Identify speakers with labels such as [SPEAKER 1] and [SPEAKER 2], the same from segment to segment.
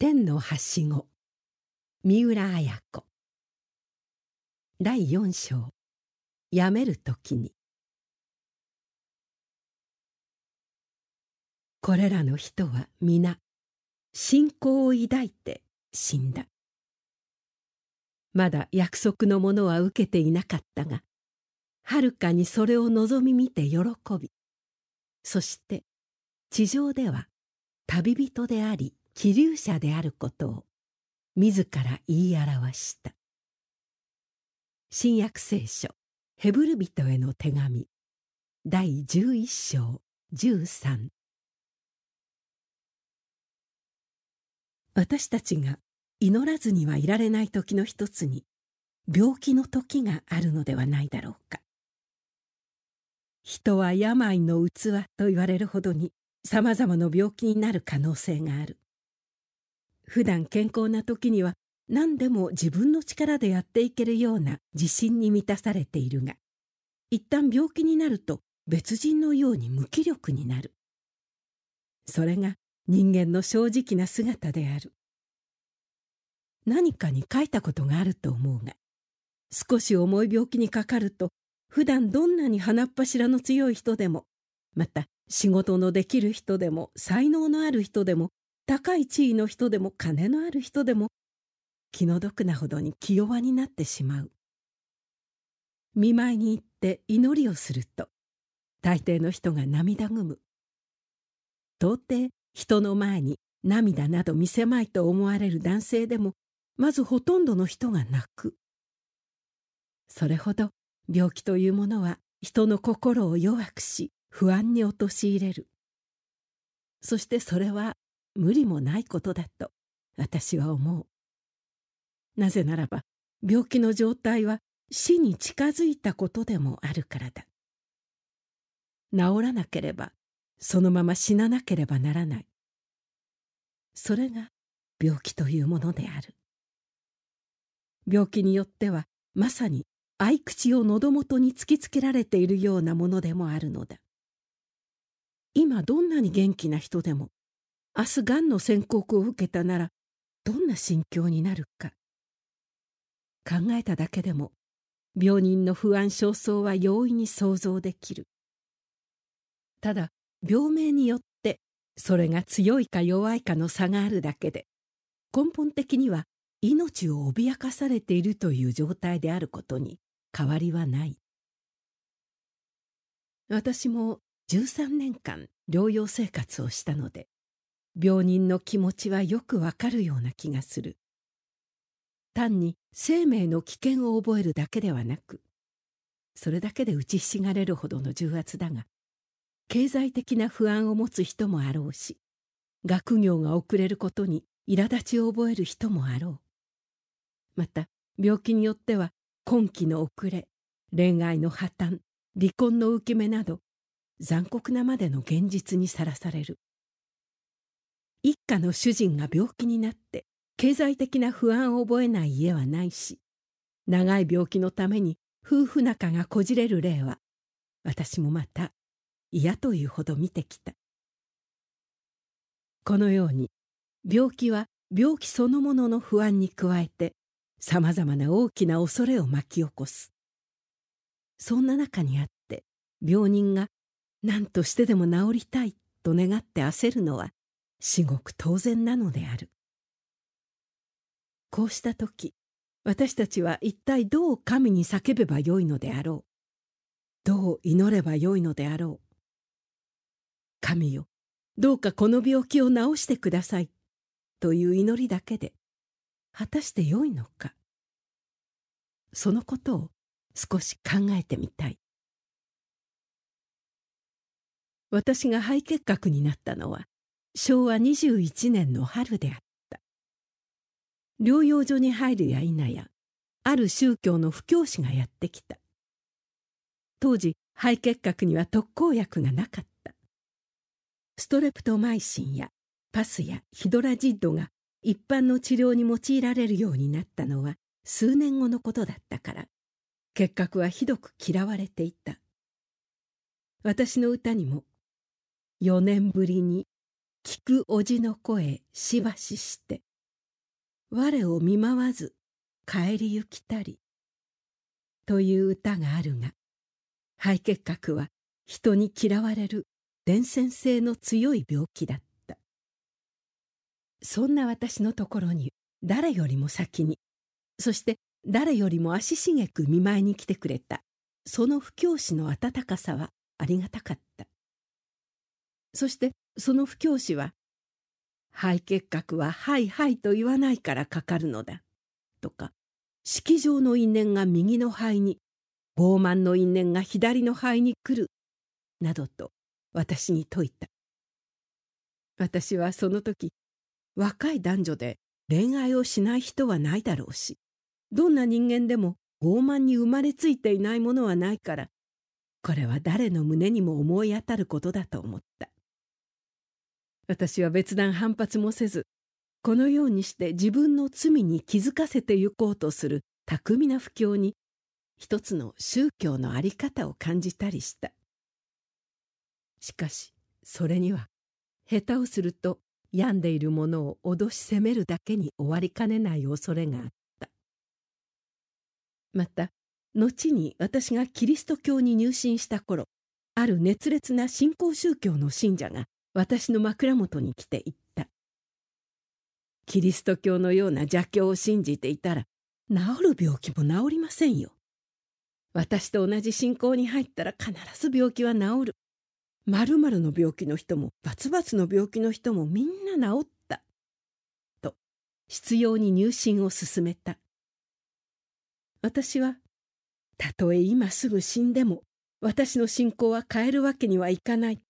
[SPEAKER 1] 天のはしご。三浦綾子。第四章。やめるときに。これらの人は皆信仰を抱いて死んだ。まだ約束のものは受けていなかったがはるかにそれを望み見て喜びそして地上では旅人であり気流者であることを自ら言い表した。新約聖書ヘブル人への手紙第11章13私たちが祈らずにはいられない時の一つに病気の時があるのではないだろうか。人は病の器と言われるほどにさまざまな病気になる可能性がある。普段健康な時には何でも自分の力でやっていけるような自信に満たされているが一旦病気になると別人のように無気力になる。それが人間の正直な姿である。何かに書いたことがあると思うが少し重い病気にかかると普段どんなに鼻っ柱の強い人でもまた仕事のできる人でも才能のある人でも高い地位の人でも金のある人でも気の毒なほどに気弱になってしまう。見舞いに行って祈りをすると大抵の人が涙ぐむ。到底人の前に涙など見せまいと思われる男性でもまずほとんどの人が泣く。それほど病気というものは人の心を弱くし不安に陥れる。そしてそれは無理もないことだと私は思う。なぜならば病気の状態は死に近づいたことでもあるからだ。治らなければそのまま死ななければならない。それが病気というものである。病気によってはまさに合口を喉元に突きつけられているようなものでもあるのだ。今どんなに元気な人でも明日がんの宣告を受けたならどんな心境になるか。考えただけでも病人の不安焦燥は容易に想像できる。ただ病名によってそれが強いか弱いかの差があるだけで根本的には命を脅かされているという状態であることに変わりはない。私も13年間療養生活をしたので病人の気持ちはよくわかるような気がする。単に生命の危険を覚えるだけではなくそれだけで打ちひしがれるほどの重圧だが経済的な不安を持つ人もあろうし学業が遅れることに苛立ちを覚える人もあろう。また病気によっては婚期の遅れ恋愛の破綻離婚の浮き目など残酷なまでの現実にさらされる。一家の主人が病気になって経済的な不安を覚えない家はないし長い病気のために夫婦仲がこじれる例は私もまた嫌というほど見てきた。このように病気は病気そのものの不安に加えてさまざまな大きな恐れを巻き起こす。そんな中にあって病人が何としてでも治りたいと願って焦るのは至極当然なのである。こうした時私たちは一体どう神に叫べばよいのであろう？どう祈ればよいのであろう？神よどうかこの病気を治してください。という祈りだけで果たしてよいのか？そのことを少し考えてみたい。私が肺結核になったのは昭和21年の春であった。療養所に入るや否やある宗教の布教師がやってきた。当時肺結核には特効薬がなかった。ストレプトマイシンやパスやヒドラジッドが一般の治療に用いられるようになったのは数年後のことだったから結核はひどく嫌われていた。私の歌にも「4年ぶりに聞くおじの声しばしして我を見舞わず帰り行きたり」という歌があるが肺結核は人に嫌われる伝染性の強い病気だった。そんな私のところに誰よりも先にそして誰よりも足しげく見舞いに来てくれたその布教師の温かさはありがたかった。そしてその布教師は「肺結核ははいはいと言わないからかかるのだ」とか「式場の因縁が右の肺に傲慢の因縁が左の肺に来る」などと私に説いた。私はその時若い男女で恋愛をしない人はないだろうしどんな人間でも傲慢に生まれついていないものはないからこれは誰の胸にも思い当たることだと思った。私は別段反発もせずこのようにして自分の罪に気づかせてゆこうとする巧みな布教に一つの宗教の在り方を感じたりした。しかしそれには下手をすると病んでいる者を脅し責めるだけに終わりかねない恐れがあった。また後に私がキリスト教に入信した頃ある熱烈な新興宗教の信者が私の枕元に来て言った「キリスト教のような邪教を信じていたら治る病気も治りませんよ。私と同じ信仰に入ったら必ず病気は治る。〇〇の病気の人もバツバツの病気の人もみんな治った。と必要に入信を勧めた。私はたとえ今すぐ死んでも私の信仰は変えるわけにはいかない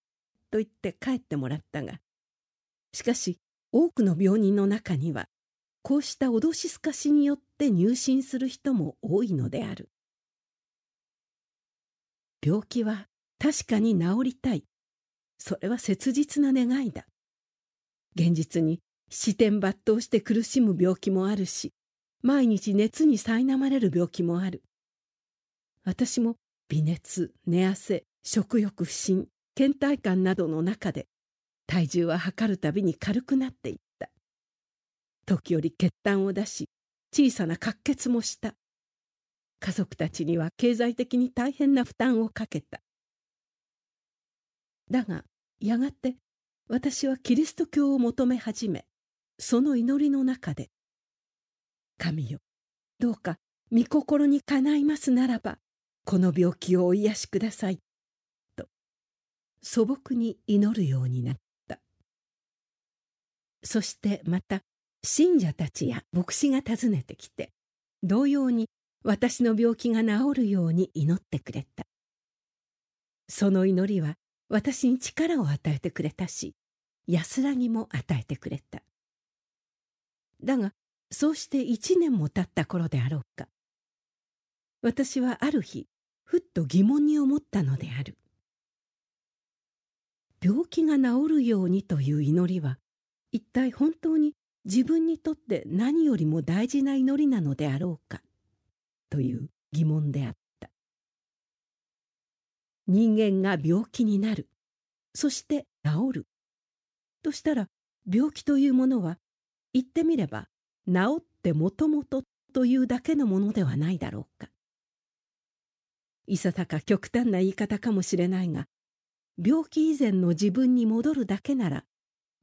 [SPEAKER 1] と言って帰ってもらったがしかし多くの病人の中にはこうした脅しすかしによって入信する人も多いのである。病気は確かに治りたい。それは切実な願いだ。現実に視点抜刀して苦しむ病気もあるし毎日熱に苛まれる病気もある。私も微熱寝汗食欲不振倦怠感などの中で体重は測るたびに軽くなっていった。時折血痰を出し小さな滑血もした。家族たちには経済的に大変な負担をかけた。だがやがて私はキリスト教を求め始めその祈りの中で「神よどうか御心にかないますならばこの病気をお癒しください」素朴に祈るようになった。そしてまた信者たちや牧師が訪ねてきて同様に私の病気が治るように祈ってくれた。その祈りは私に力を与えてくれたし安らぎも与えてくれた。だがそうして一年も経った頃であろうか私はある日ふっと疑問に思ったのである。病気が治るようにという祈りは一体本当に自分にとって何よりも大事な祈りなのであろうか？という疑問であった。人間が病気になる。そして治る。としたら病気というものは言ってみれば治ってもともとというだけのものではないだろうか。いささか極端な言い方かもしれないが病気以前の自分に戻るだけなら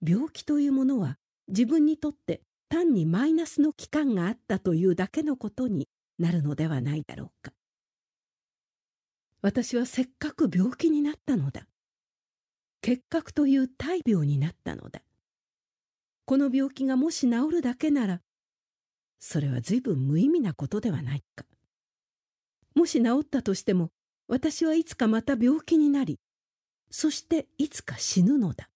[SPEAKER 1] 病気というものは自分にとって単にマイナスの期間があったというだけのことになるのではないだろうか。私はせっかく病気になったのだ。結核という大病になったのだ。この病気がもし治るだけならそれは随分無意味なことではないか。もし治ったとしても私はいつかまた病気になりそしていつか死ぬのだ。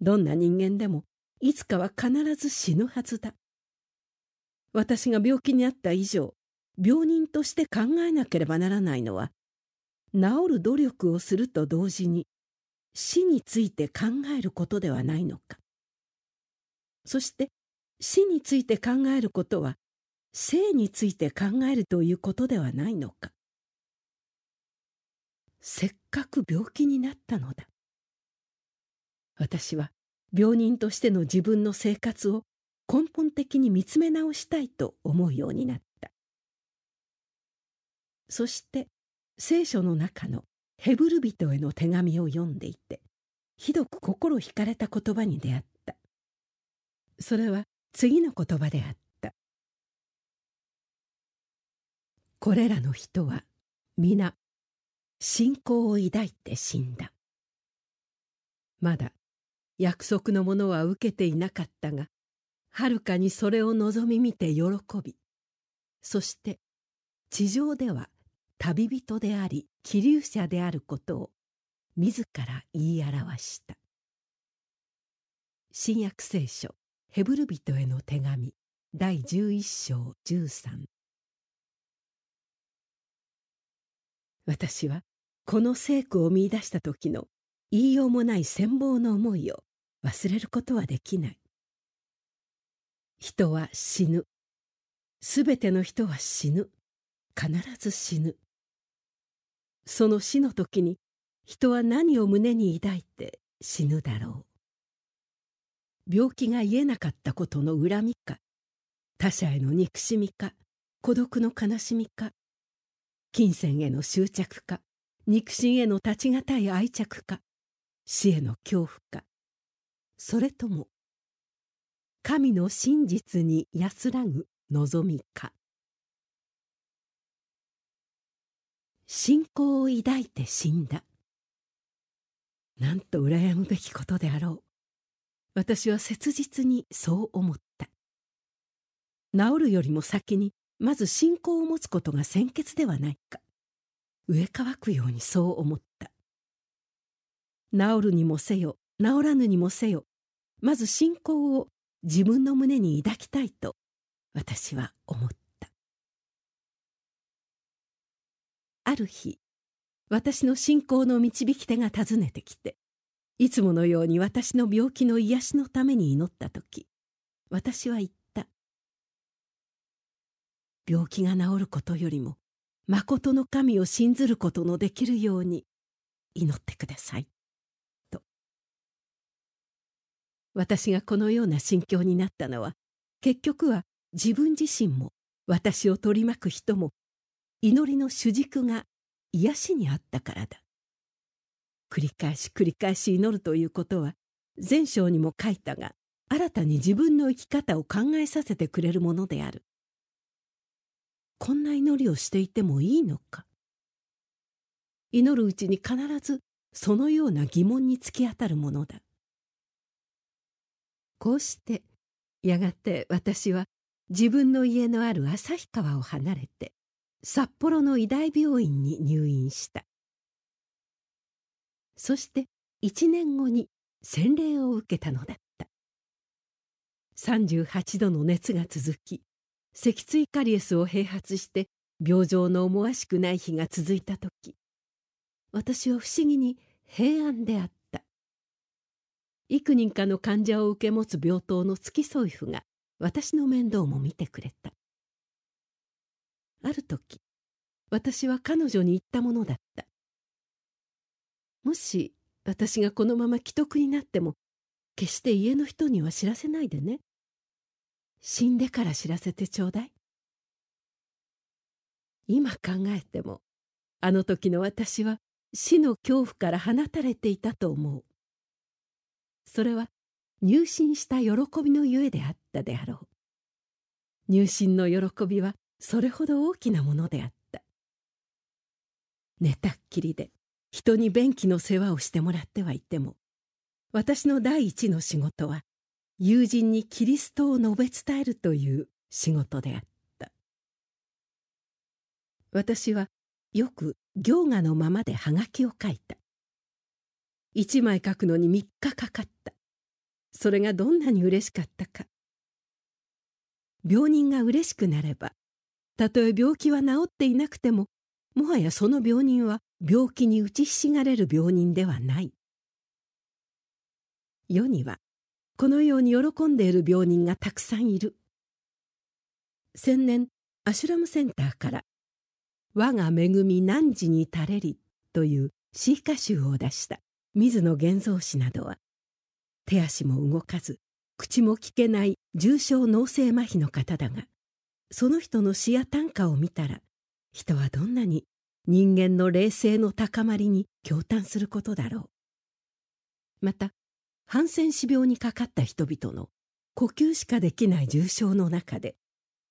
[SPEAKER 1] どんな人間でもいつかは必ず死ぬはずだ。私が病気になった以上、病人として考えなければならないのは、治る努力をすると同時に死について考えることではないのか。そして死について考えることは生について考えるということではないのか。せっかく病気になったのだ。私は病人としての自分の生活を根本的に見つめ直したいと思うようになった。そして聖書の中のヘブル人への手紙を読んでいてひどく心惹かれた言葉に出会った。それは次の言葉であった。これらの人は皆信仰を抱いて死んだ。まだ約束のものは受けていなかったがはるかにそれを望み見て喜びそして地上では旅人であり気流者であることを自ら言い表した。新約聖書ヘブル人への手紙第11章13私はこの聖句を見いだした時の言いようもない羨望の思いを忘れることはできない。人は死ぬ。すべての人は死ぬ。必ず死ぬ。その死の時に人は何を胸に抱いて死ぬだろう。病気が癒えなかったことの恨みか。他者への憎しみか。孤独の悲しみか。金銭への執着か。肉親への立ちがたい愛着か死への恐怖か。それとも神の真実に安らぐ望みか。信仰を抱いて死んだ。なんと羨むべきことであろう。私は切実にそう思った。治るよりも先にまず信仰を持つことが先決ではないか。植え乾くようにそう思った。治るにもせよ治らぬにもせよまず信仰を自分の胸に抱きたいと私は思った。ある日私の信仰の導き手が訪ねてきていつものように私の病気の癒しのために祈った時私は言った。病気が治ることよりもまことの神を信ずることのできるように祈ってください。と私がこのような心境になったのは結局は自分自身も私を取り巻く人も祈りの主軸が癒しにあったからだ。繰り返し繰り返し祈るということは前章にも書いたが新たに自分の生き方を考えさせてくれるものである。こんな祈りをしていてもいいのか？祈るうちに必ずそのような疑問に突き当たるものだ。こうしてやがて私は自分の家のある旭川を離れて札幌の医大病院に入院した。そして一年後に洗礼を受けたのだった。38度の熱が続き脊椎カリエスを併発して病状の思わしくない日が続いた時私は不思議に平安であった。幾人かの患者を受け持つ病棟の付き添い婦が私の面倒も見てくれた。ある時私は彼女に言ったものだった。もし私がこのまま既得になっても決して家の人には知らせないでね。死んでから知らせてちょうだい。今考えてもあの時の私は死の恐怖から放たれていたと思う。それは入信した喜びのゆえであったであろう。入信の喜びはそれほど大きなものであった。寝たっきりで人に便器の世話をしてもらってはいても私の第一の仕事は友人にキリストを述べ伝えるという仕事であった。私はよく行画のままでハガキを書いた。一枚書くのに3日かかった。それがどんなに嬉しかったか。病人が嬉しくなればたとえ病気は治っていなくてももはやその病人は病気に打ちひしがれる病人ではない。世にはこのように喜んでいる病人がたくさんいる。先年アシュラムセンターから「我が恵み何時に垂れり」という詩歌集を出した。水野源三氏などは手足も動かず口も聞けない重症脳性麻痺の方だがその人の詩や短歌を見たら人はどんなに人間の霊性の高まりに驚嘆することだろう。またハンセン氏病にかかった人々の呼吸しかできない重症の中で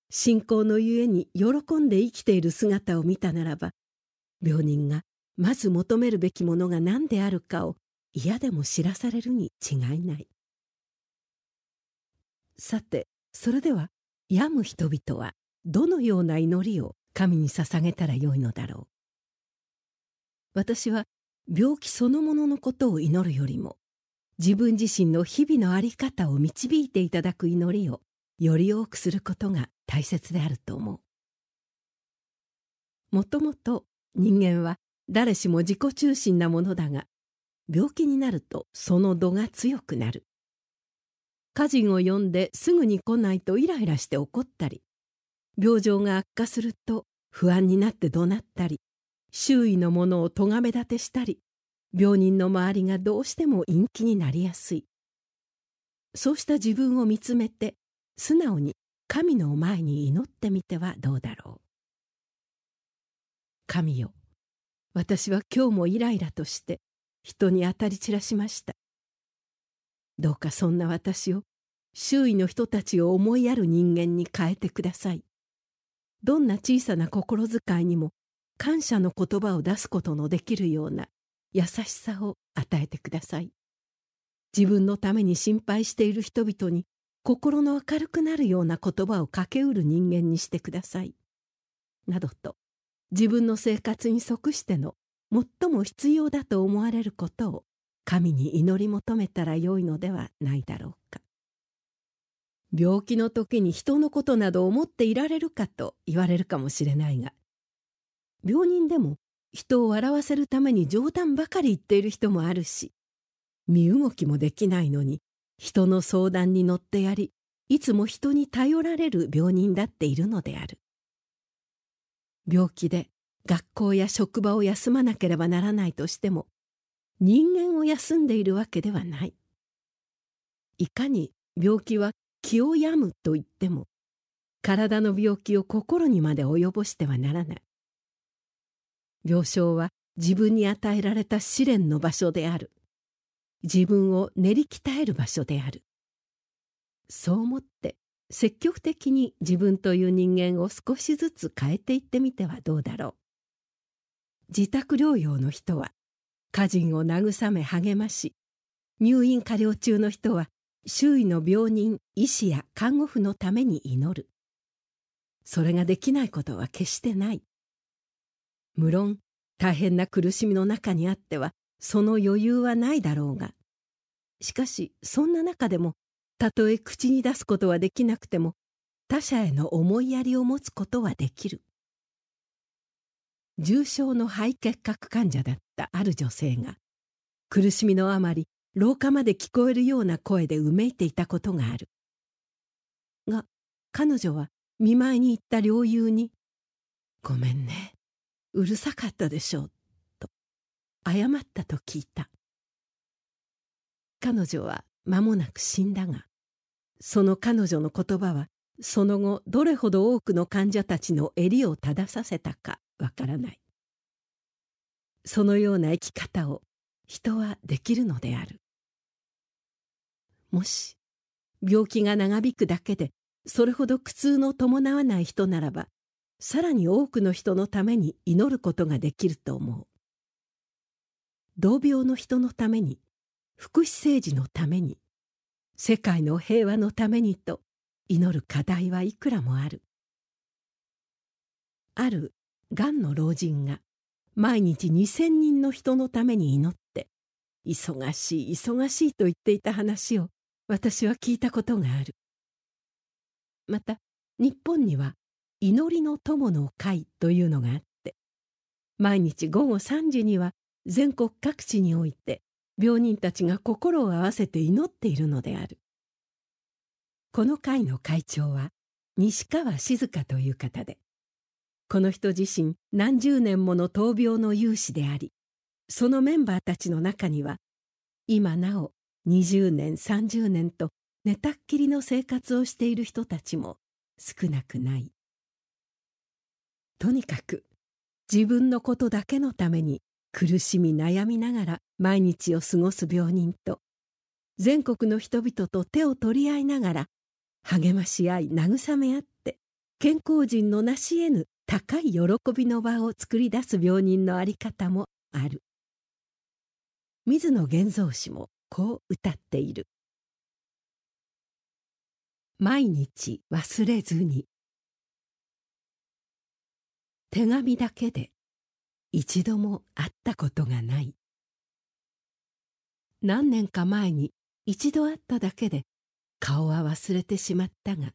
[SPEAKER 1] 信仰のゆえに喜んで生きている姿を見たならば病人がまず求めるべきものが何であるかを嫌でも知らされるに違いない。さてそれでは病む人々はどのような祈りを神に捧げたらよいのだろう。私は病気そのもののことを祈るよりも自分自身の日々の在り方を導いていただく祈りをより多くすることが大切であると思う。もともと人間は誰しも自己中心なものだが病気になるとその度が強くなる。家人を呼んですぐに来ないとイライラして怒ったり病状が悪化すると不安になって怒鳴ったり周囲のものを咎め立てしたり病人の周りがどうしても陰気になりやすい。そうした自分を見つめて素直に神の前に祈ってみてはどうだろう。神よ私は今日もイライラとして人に当たり散らしました。どうかそんな私を周囲の人たちを思いやる人間に変えてください。どんな小さな心遣いにも感謝の言葉を出すことのできるような優しさを与えてください。自分のために心配している人々に心の明るくなるような言葉をかけうる人間にしてください。などと自分の生活に即しての最も必要だと思われることを神に祈り求めたらよいのではないだろうか。病気の時に人のことなど思っていられるかと言われるかもしれないが病人でも人を笑わせるために冗談ばかり言っている人もあるし身動きもできないのに人の相談に乗ってやりいつも人に頼られる病人だっているのである。病気で学校や職場を休まなければならないとしても人間を休んでいるわけではない。いかに病気は気を病むと言っても体の病気を心にまで及ぼしてはならない。病床は自分に与えられた試練の場所である。自分を練り鍛える場所である。そう思って積極的に自分という人間を少しずつ変えていってみてはどうだろう。自宅療養の人は家人を慰め励まし入院加療中の人は周囲の病人医師や看護婦のために祈る。それができないことは決してない。無論大変な苦しみの中にあってはその余裕はないだろうが。しかしそんな中でもたとえ口に出すことはできなくても他者への思いやりを持つことはできる。重症の肺結核患者だったある女性が苦しみのあまり廊下まで聞こえるような声でうめいていたことがある。が彼女は見舞いに行った領友に「ごめんね。うるさかったでしょう」と謝ったと聞いた。彼女は間もなく死んだがその彼女の言葉はその後どれほど多くの患者たちの襟を正させたかわからない。そのような生き方を人はできるのである。もし病気が長引くだけでそれほど苦痛の伴わない人ならばさらに多くの人のために祈ることができると思う。同病の人のために福祉政治のために世界の平和のためにと祈る課題はいくらもある。あるがんの老人が毎日2,000人の人のために祈って忙しい忙しいと言っていた話を私は聞いたことがある。また日本には祈りの友の会というのがあって毎日午後3時には全国各地において病人たちが心を合わせて祈っているのである。この会の会長は西川静香という方でこの人自身何十年もの闘病の有志でありそのメンバーたちの中には今なお20年30年と寝たっきりの生活をしている人たちも少なくない。とにかく自分のことだけのために苦しみ悩みながら毎日を過ごす病人と全国の人々と手を取り合いながら励まし合い慰め合って健康人の成し得ぬ高い喜びの場を作り出す病人のあり方もある。水野源三氏もこう歌っている「毎日忘れずに」手紙だけで一度も会ったことがない。何年か前に一度会っただけで顔は忘れてしまったが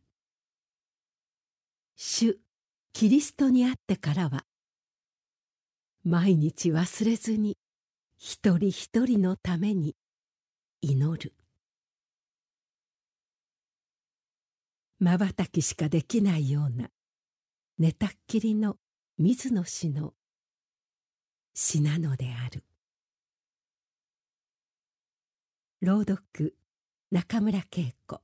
[SPEAKER 1] 主キリストに会ってからは毎日忘れずに一人一人のために祈る。まばたきしかできないような寝たっきりの水野氏の詩なのである。朗読中村恵子。